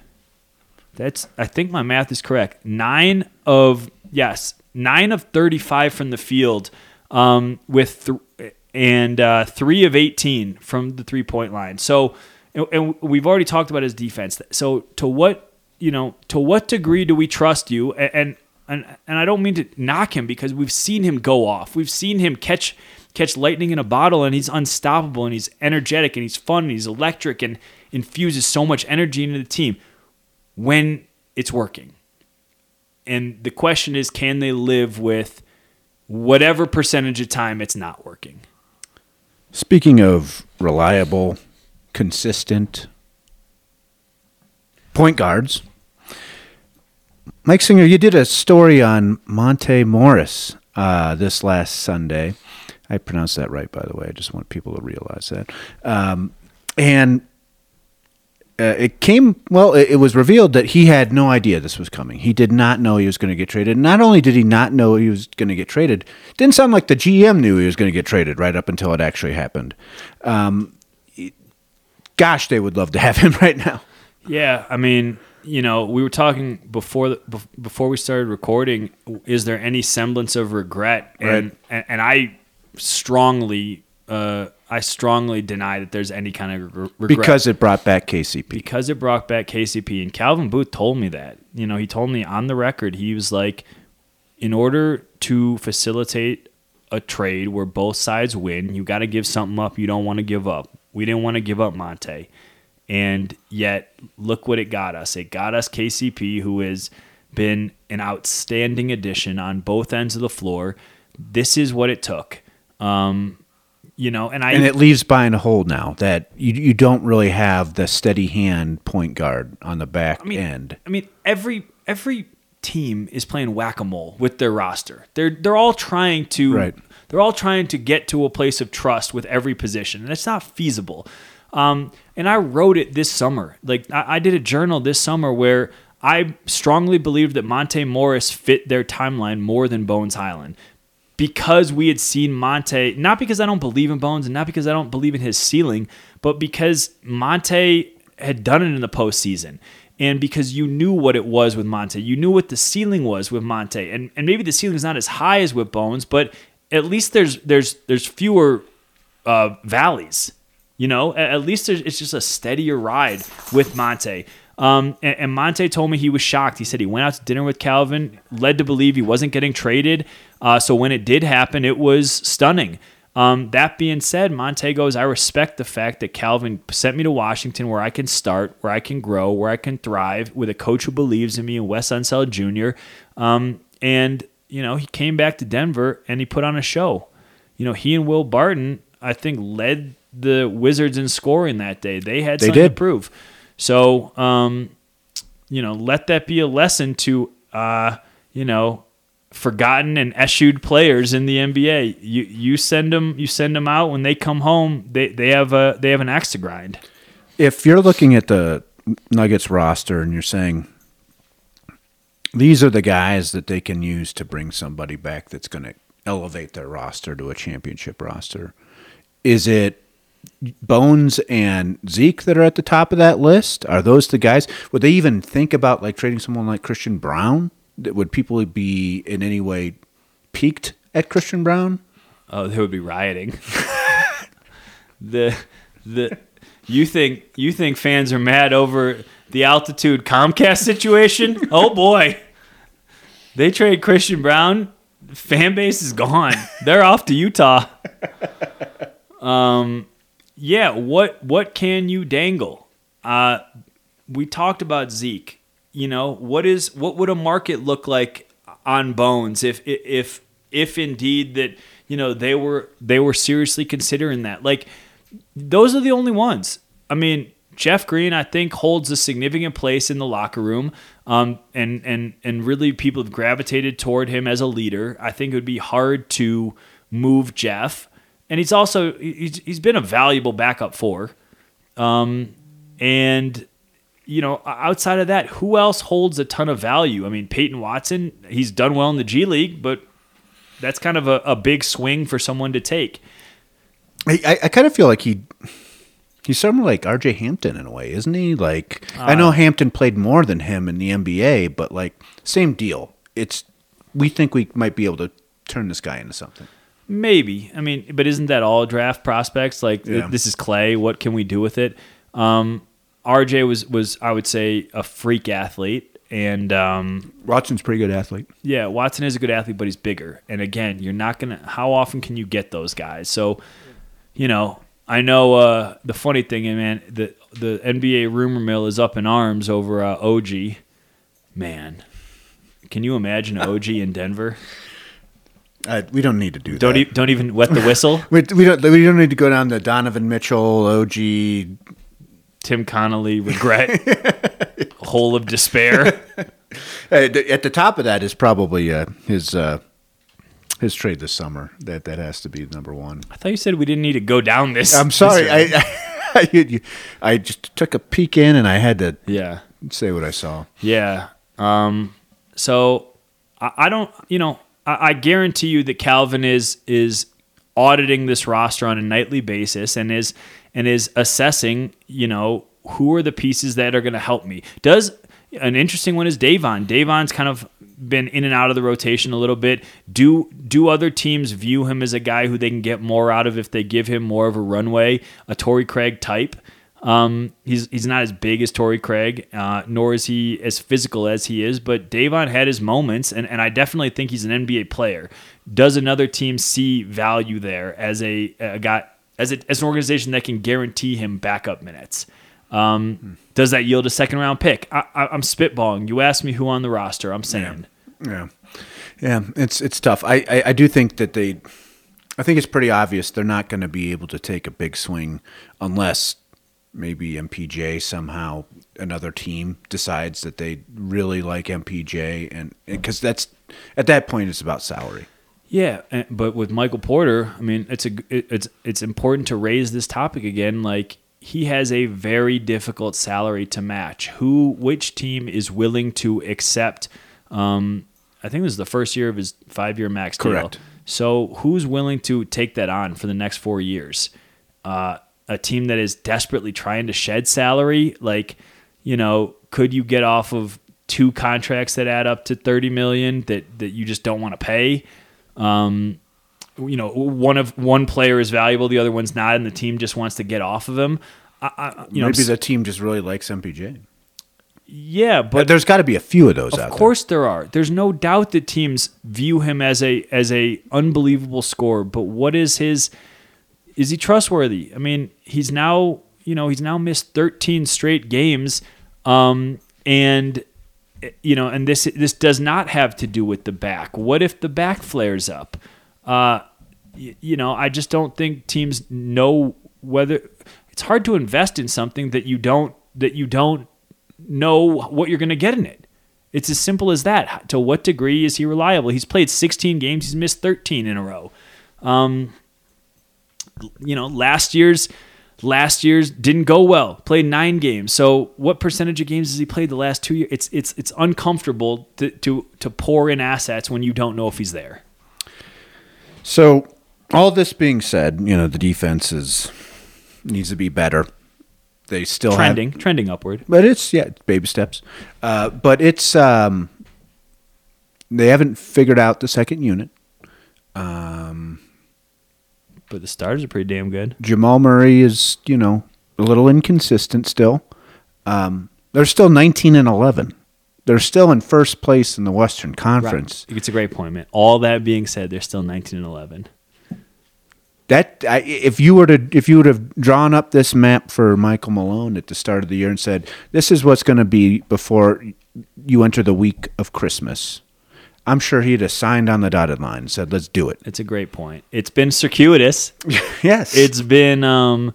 [SPEAKER 2] That's I think my math is correct. 9 of yes, 9 of 35 from the field um, with th- and uh, 3 of 18 from the three-point line. So and we've already talked about his defense. So to what you know, to what degree do we trust you? And and and I don't mean to knock him because we've seen him go off. We've seen him catch catch lightning in a bottle, and he's unstoppable, and he's energetic, and he's fun, and he's electric, and infuses so much energy into the team when it's working. And the question is, can they live with whatever percentage of time it's not working?
[SPEAKER 1] Speaking of reliable consistent point guards. Mike Singer, you did a story on Monte Morris uh, this last Sunday. I pronounced that right, by the way. I just want people to realize that. Um, and uh, it came, well, it, it, was revealed that he had no idea this was coming. He did not know he was going to get traded. Not only did he not know he was going to get traded, didn't sound like the GM knew he was going to get traded right up until it actually happened. Um, gosh, they would love to have him right now.
[SPEAKER 2] Yeah, I mean, you know, we were talking before the, before we started recording. Is there any semblance of regret? And right. and, and I strongly, uh, I strongly deny that there's any kind of regret
[SPEAKER 1] because it brought back KCP.
[SPEAKER 2] Because it brought back KCP, and Calvin Booth told me that. You know, he told me on the record, he was like, in order to facilitate a trade where both sides win, you got to give something up you don't want to give up. We didn't want to give up Monte. And yet, look what it got us. It got us KCP, who has been an outstanding addition on both ends of the floor. This is what it took. Um, you know, and I
[SPEAKER 1] and it leaves behind a hole now that you you don't really have the steady hand point guard on the back
[SPEAKER 2] I mean,
[SPEAKER 1] end.
[SPEAKER 2] I mean, every every team is playing whack a mole with their roster. They're they're all trying to
[SPEAKER 1] right.
[SPEAKER 2] They're all trying to get to a place of trust with every position, and it's not feasible. Um, and I wrote it this summer. Like I, I did a journal this summer where I strongly believed that Monte Morris fit their timeline more than Bones Hyland because we had seen Monte, not because I don't believe in Bones and not because I don't believe in his ceiling, but because Monte had done it in the postseason. And because you knew what it was with Monte, you knew what the ceiling was with Monte, and and maybe the ceiling is not as high as with Bones, but at least there's there's there's fewer uh, valleys. You know, at, at least it's just a steadier ride with Monte. Um, and, and, Monte told me he was shocked. He said he went out to dinner with Calvin, led to believe he wasn't getting traded. Uh, so when it did happen, it was stunning. Um, that being said, Monte goes, I respect the fact that Calvin sent me to Washington where I can start, where I can grow, where I can thrive with a coach who believes in me and Wes Unseld Jr. Um, and you know, he came back to Denver and he put on a show. You know, he and Will Barton, I think, led the Wizards in scoring that day. They had they something did. to prove. So, um, you know, let that be a lesson to, uh, you know, forgotten and eschewed players in the NBA. You you send them you send them out when they come home. They they have a they have an axe to grind.
[SPEAKER 1] if you're looking at the Nuggets roster and you're saying these are the guys that they can use to bring somebody back that's going to elevate their roster to a championship roster, is it Bones and Zeke that are at the top of that list? Are those the guys? Would they even think about like trading someone like Christian Braun? Would people be in any way peaked at Christian Braun?
[SPEAKER 2] Oh, they would be rioting. the the you think you think fans are mad over the altitude Comcast situation? oh boy. They trade Christian Braun, fan base is gone. They're off to Utah. Um yeah, what what can you dangle? Uh we talked about Zeke. You know, what is what would a market look like on Bones if if if indeed that you know they were they were seriously considering that. Like those are the only ones. I mean, Jeff Green, I think, holds a significant place in the locker room, um, and and and really people have gravitated toward him as a leader. I think it would be hard to move Jeff, and he's also he's, he's been a valuable backup for, um, and you know outside of that, who else holds a ton of value? I mean, Peyton Watson, he's done well in the G League, but that's kind of a, a big swing for someone to take.
[SPEAKER 1] I, I, kind of feel like he he's somewhat like R.J. Hampton in a way, isn't he? Like I know Hampton played more than him in the NBA, but like same deal. It's we think we might be able to turn this guy into something.
[SPEAKER 2] Maybe. I mean, but isn't that all draft prospects? Like
[SPEAKER 1] Yeah.
[SPEAKER 2] this is Clay. What can we do with it? Um, RJ was was I would say a freak athlete, and um,
[SPEAKER 1] Watson's a pretty good athlete.
[SPEAKER 2] yeah, Watson is a good athlete, but he's bigger. And again, you're not gonna. How often can you get those guys? So, you know, I know uh, the funny thing, man. The the NBA rumor mill is up in arms over uh, OG. Man, can you imagine OG in Denver?
[SPEAKER 1] Uh, we don't need to do
[SPEAKER 2] Don't
[SPEAKER 1] that.
[SPEAKER 2] e- don't even wet the whistle.
[SPEAKER 1] we, we don't. We don't need to go down to Donovan Mitchell, OG.
[SPEAKER 2] Tim Connolly regret hole of despair.
[SPEAKER 1] Uh, at the top of that is probably uh, his uh, his trade this summer. That that has to be number one.
[SPEAKER 2] I thought you said we didn't need to go down this.
[SPEAKER 1] I'm sorry.
[SPEAKER 2] this.
[SPEAKER 1] I, I I just took a peek in and I had to
[SPEAKER 2] yeah,
[SPEAKER 1] say what I saw.
[SPEAKER 2] yeah. Um, so I, I don't, you know, I, I guarantee you that Calvin is is auditing this roster on a nightly basis and is and is assessing, you know, who are the pieces that are going to help me. Does an interesting one is Davon. Davon's kind of been in and out of the rotation a little bit. Do do other teams view him as a guy who they can get more out of if they give him more of a runway, a Torrey Craig type? Um, he's he's not as big as Torrey Craig, uh, nor is he as physical as he is. But Davon had his moments, and, and I definitely think he's an NBA player. Does another team see value there as a, a guy as a, as an organization that can guarantee him backup minutes? Um, does that yield a second round pick? I, I, I'm spitballing. You asked me who on the roster. I'm saying.
[SPEAKER 1] Yeah, yeah. It's it's tough. I I, I do think that they. I think it's pretty obvious they're not going to be able to take a big swing unless maybe MPJ somehow another team decides that they really like MPJ and because that's at that point it's about salary.
[SPEAKER 2] Yeah, but with Michael Porter, I mean, it's a it's it's important to raise this topic again. Like he has a very difficult salary to match. Who, which team is willing to accept? Um, I think this is the first year of his five year max deal.
[SPEAKER 1] Correct.
[SPEAKER 2] So who's willing to take that on for the next four years? Uh, a team that is desperately trying to shed salary, like you know, could you get off of two contracts that add up to thirty million that that you just don't want to pay? Um, you know, one of one player is valuable, the other one's not, and the team just wants to get off of him. I, I, you know,
[SPEAKER 1] maybe the team just really likes MPJ.
[SPEAKER 2] yeah,
[SPEAKER 1] But there's got to be a few of those out
[SPEAKER 2] of course there are. There's no doubt that teams view him as a as a unbelievable scorer. But what is his? Is he trustworthy? I mean, he's now you know he's now missed 13 straight games, um, and you know, and this this does not have to do with the back. What if the back flares up? Uh, y- you know, I just don't think teams know whether it's hard to invest in something that you don't that you don't know what you're going to get in it. It's as simple as that. To what degree is he reliable? He's played 16 games. He's missed 13 in a row. Um, you know, last year's last year's didn't go well. Played nine games. So what percentage of games has he played the last two years? It's it's it's uncomfortable to to to pour in assets when you don't know if he's there.
[SPEAKER 1] So, all this being said, you know the defense is needs to be better. They still
[SPEAKER 2] Trending
[SPEAKER 1] have,
[SPEAKER 2] trending upward.
[SPEAKER 1] but it's yeah, it's baby steps. Uh, but it's um, they haven't figured out the second unit.
[SPEAKER 2] But the starters are pretty damn good.
[SPEAKER 1] Jamal Murray is you know a little inconsistent still. Um, they're still nineteen and eleven. They're still in first place in the Western Conference.
[SPEAKER 2] It's a great point, man. All that being said, they're still 19 and 11.
[SPEAKER 1] That I, if you were to if you would have drawn up this map for Michael Malone at the start of the year and said this is what's going to be before you enter the week of Christmas, I'm sure he'd have signed on the dotted line and said let's do it.
[SPEAKER 2] It's a great point. It's been circuitous.
[SPEAKER 1] yes,
[SPEAKER 2] it's been um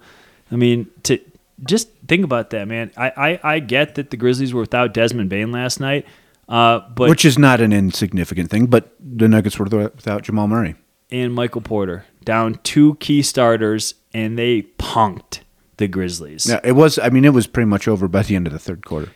[SPEAKER 2] I mean to just think about that, man. I, I, I get that the Grizzlies were without Desmond Bane last night. Uh, but
[SPEAKER 1] which is not an insignificant thing. But the Nuggets were without Jamal Murray.
[SPEAKER 2] and Michael Porter down two key starters and they punked the Grizzlies.
[SPEAKER 1] Yeah, it was. I mean, it was pretty much over by the end of the third quarter.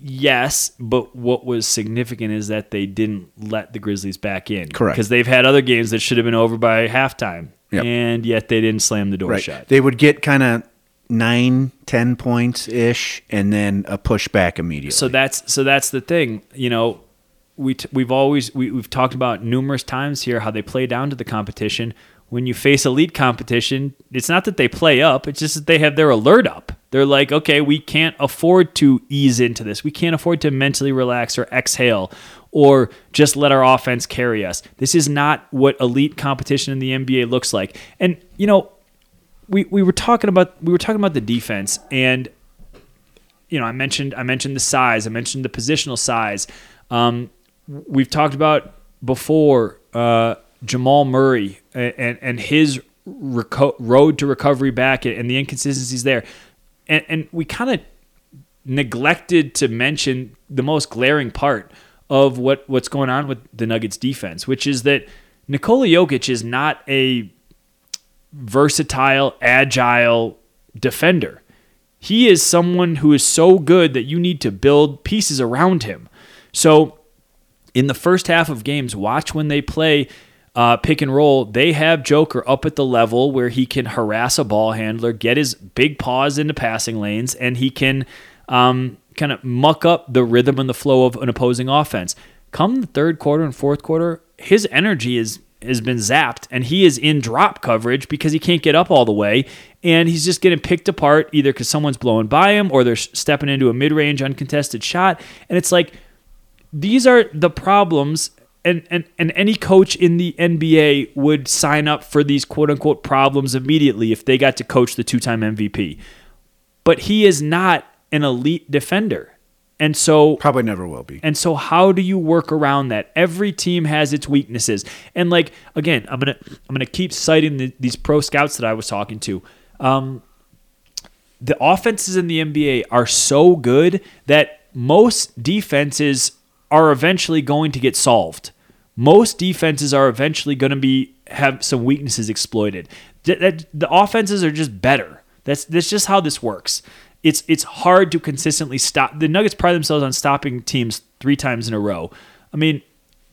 [SPEAKER 2] Yes, but what was significant is that they didn't let the Grizzlies back in.
[SPEAKER 1] Correct.
[SPEAKER 2] Because they've had other games that should have been over by halftime.
[SPEAKER 1] Yep.
[SPEAKER 2] And yet they didn't slam the door
[SPEAKER 1] Right.
[SPEAKER 2] shut.
[SPEAKER 1] They would get kind of nine, ten points ish, and then a pushback immediately.
[SPEAKER 2] So that's so that's the thing. You know, we t- we've always we, we've talked about numerous times here how they play down to the competition. When you face elite competition, it's not that they play up; it's just that they have their alert up. They're like, okay, we can't afford to ease into this. We can't afford to mentally relax or exhale or just let our offense carry us. This is not what elite competition in the NBA looks like. And you know, we, we were talking about we were talking about the defense and you know, I mentioned I mentioned the size, I mentioned the positional size. Um, we've talked about before uh, Jamal Murray and and his reco- road to recovery back and the inconsistencies there, and and we kind of neglected to mention the most glaring part of what what's going on with the Nuggets defense, which is that Nikola Jokic is not a versatile, agile defender. He is someone who is so good that you need to build pieces around him. So, in the first half of games, watch when they play uh, pick and roll. They have Joker up at the level where he can harass a ball handler, get his big paws into passing lanes, and he can um, kind of muck up the rhythm and the flow of an opposing offense. Come the third quarter and fourth quarter, his energy is has been zapped and he is in drop coverage because he can't get up all the way and he's just getting picked apart either because someone's blowing by him or they're stepping into a mid-range uncontested shot and it's like these are the problems and, and, and any coach in the NBA would sign up for these quote unquote problems immediately if they got to coach the two time MVP. But he is not an elite defender. And so
[SPEAKER 1] Probably never will be.
[SPEAKER 2] and so how do you work around that? Every team has its weaknesses. And like again, I'm going to I'm going to keep citing the, these pro scouts that I was talking to. Um, the offenses in the NBA are so good that most defenses are eventually going to get solved. Most defenses are eventually going to be have some weaknesses exploited. Th- that- the offenses are just better. That's that's just how this works. It's it's hard to consistently stop. The Nuggets pride themselves on stopping teams three times in a row. I mean,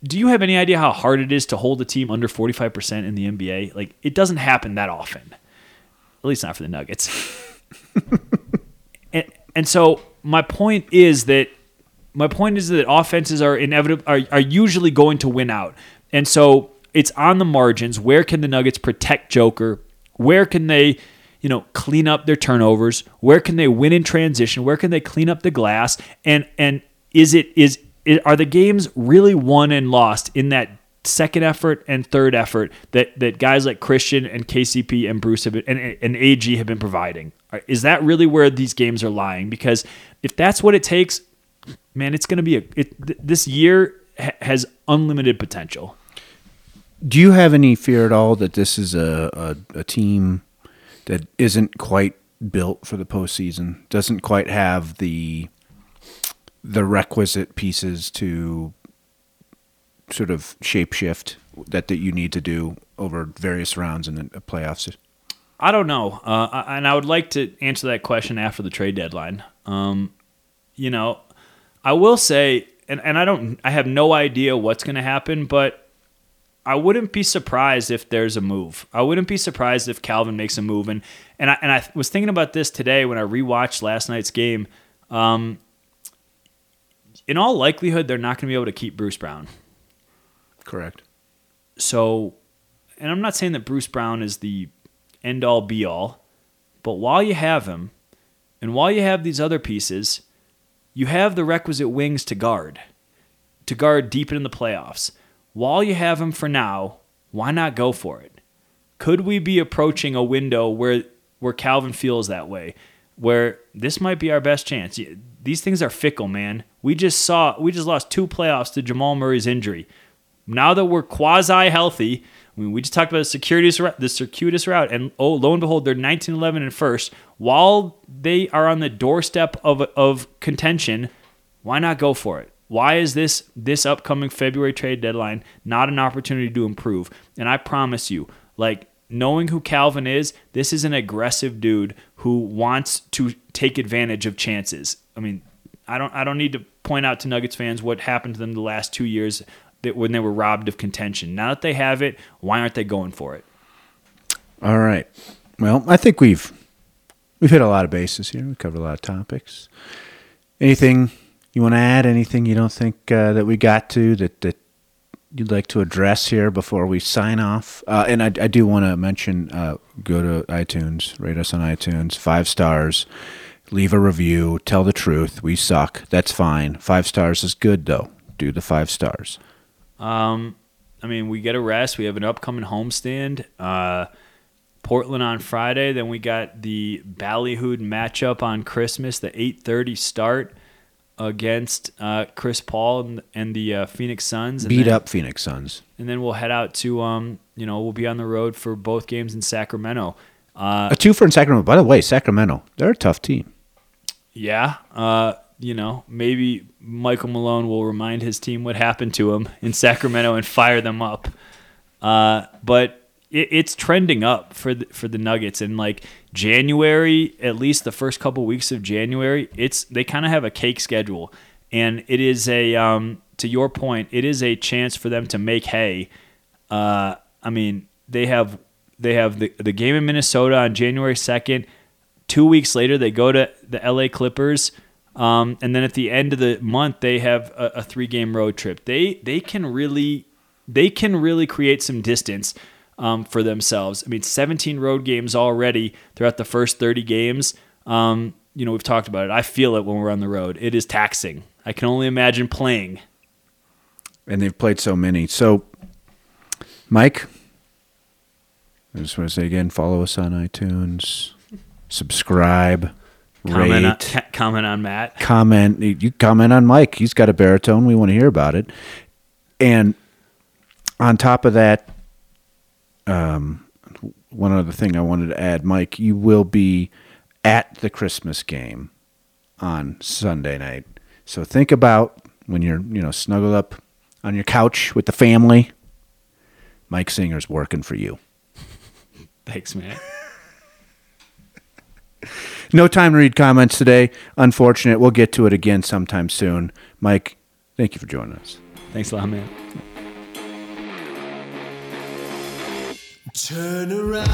[SPEAKER 2] do you have any idea how hard it is to hold a team under 45% in the NBA? Like it doesn't happen that often. At least not for the Nuggets. and, and so my point is that my point is that offenses are inevitable are, are usually going to win out. And so it's on the margins. Where can the Nuggets protect Joker? Where can they, you know, clean up their turnovers? Where can they win in transition? Where can they clean up the glass? And and is it is it, are the games really won and lost in that second effort and third effort that that guys like Christian and KCP and Bruce have been, and and AG have been providing? Is that really where these games are lying? Because if that's what it takes, man, it's going to be a it, th- this year ha- has unlimited potential.
[SPEAKER 1] Do you have any fear at all that this is a, a, a team that isn't quite built for the postseason? Doesn't quite have the the requisite pieces to sort of shapeshift that, that you need to do over various rounds in the playoffs?
[SPEAKER 2] I don't know, uh, and I would like to answer that question after the trade deadline. Um, you know, I will say, and, and I don't, I have no idea what's going to happen, but I wouldn't be surprised if there's a move. I wouldn't be surprised if Calvin makes a move. And and I, and I was thinking about this today when I rewatched last night's game. Um, in all likelihood, they're not going to be able to keep Bruce Brown.
[SPEAKER 1] Correct.
[SPEAKER 2] So, and I'm not saying that Bruce Brown is the end all be all, but while you have him, and while you have these other pieces, you have the requisite wings to guard, to guard deep in the playoffs. While you have him for now, why not go for it? Could we be approaching a window where where Calvin feels that way, where this might be our best chance? These things are fickle, man. We just saw we just lost two playoffs to Jamal Murray's injury. Now that we're quasi healthy, I mean, we just talked about the circuitous the circuitous route, and oh, lo and behold, they're 19-11 and first. While they are on the doorstep of of contention, why not go for it? Why is this this upcoming February trade deadline not an opportunity to improve? And I promise you, like knowing who Calvin is, this is an aggressive dude who wants to take advantage of chances. I mean, I don't I don't need to point out to Nuggets fans what happened to them the last two years that when they were robbed of contention. Now that they have it, why aren't they going for it?
[SPEAKER 1] All right. Well, I think we've we've hit a lot of bases here. We covered a lot of topics. Anything you want to add? Anything you don't think uh, that we got to that that you'd like to address here before we sign off? Uh, and I, I do want to mention: uh, go to iTunes, rate us on iTunes, five stars, leave a review, tell the truth. We suck. That's fine. Five stars is good though. Do the five stars.
[SPEAKER 2] Um, I mean, we get a rest. We have an upcoming homestand. Uh, Portland on Friday. Then we got the Ballyhood matchup on Christmas, the 8:30 start against uh, Chris Paul and, and the uh, Phoenix Suns. And
[SPEAKER 1] Beat
[SPEAKER 2] then,
[SPEAKER 1] up Phoenix Suns.
[SPEAKER 2] And then we'll head out to, um, you know, we'll be on the road for both games in Sacramento. Uh,
[SPEAKER 1] a two for in Sacramento. By the way, Sacramento, they're a tough team.
[SPEAKER 2] Yeah. Uh, you know, maybe Michael Malone will remind his team what happened to him in Sacramento and fire them up. Uh, but it, it's trending up for the, for the Nuggets, and like January, at least the first couple weeks of January, it's they kind of have a cake schedule, and it is a um, to your point, it is a chance for them to make hay. Uh, I mean, they have they have the the game in Minnesota on January second. Two weeks later, they go to the LA Clippers um, and then at the end of the month, they have a, a three game road trip. They they can really they can really create some distance um, for themselves. I mean, 17 road games already throughout the first 30 games. Um, you know, we've talked about it. I feel it when we're on the road. It is taxing. I can only imagine playing.
[SPEAKER 1] And they've played so many. So, Mike, I just want to say again follow us on iTunes, subscribe.
[SPEAKER 2] Comment on, comment on Matt.
[SPEAKER 1] Comment. You comment on Mike. He's got a baritone. We want to hear about it. And on top of that, um, one other thing I wanted to add, Mike, you will be at the Christmas game on Sunday night. So think about when you're, you know, snuggled up on your couch with the family. Mike Singer's working for you.
[SPEAKER 2] Thanks, man.
[SPEAKER 1] No time to read comments today. Unfortunate. We'll get to it again sometime soon. Mike, thank you for joining us.
[SPEAKER 2] Thanks a lot, man. Turn around.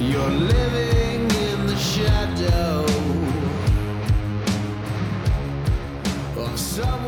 [SPEAKER 2] You're living in the shadow of someone.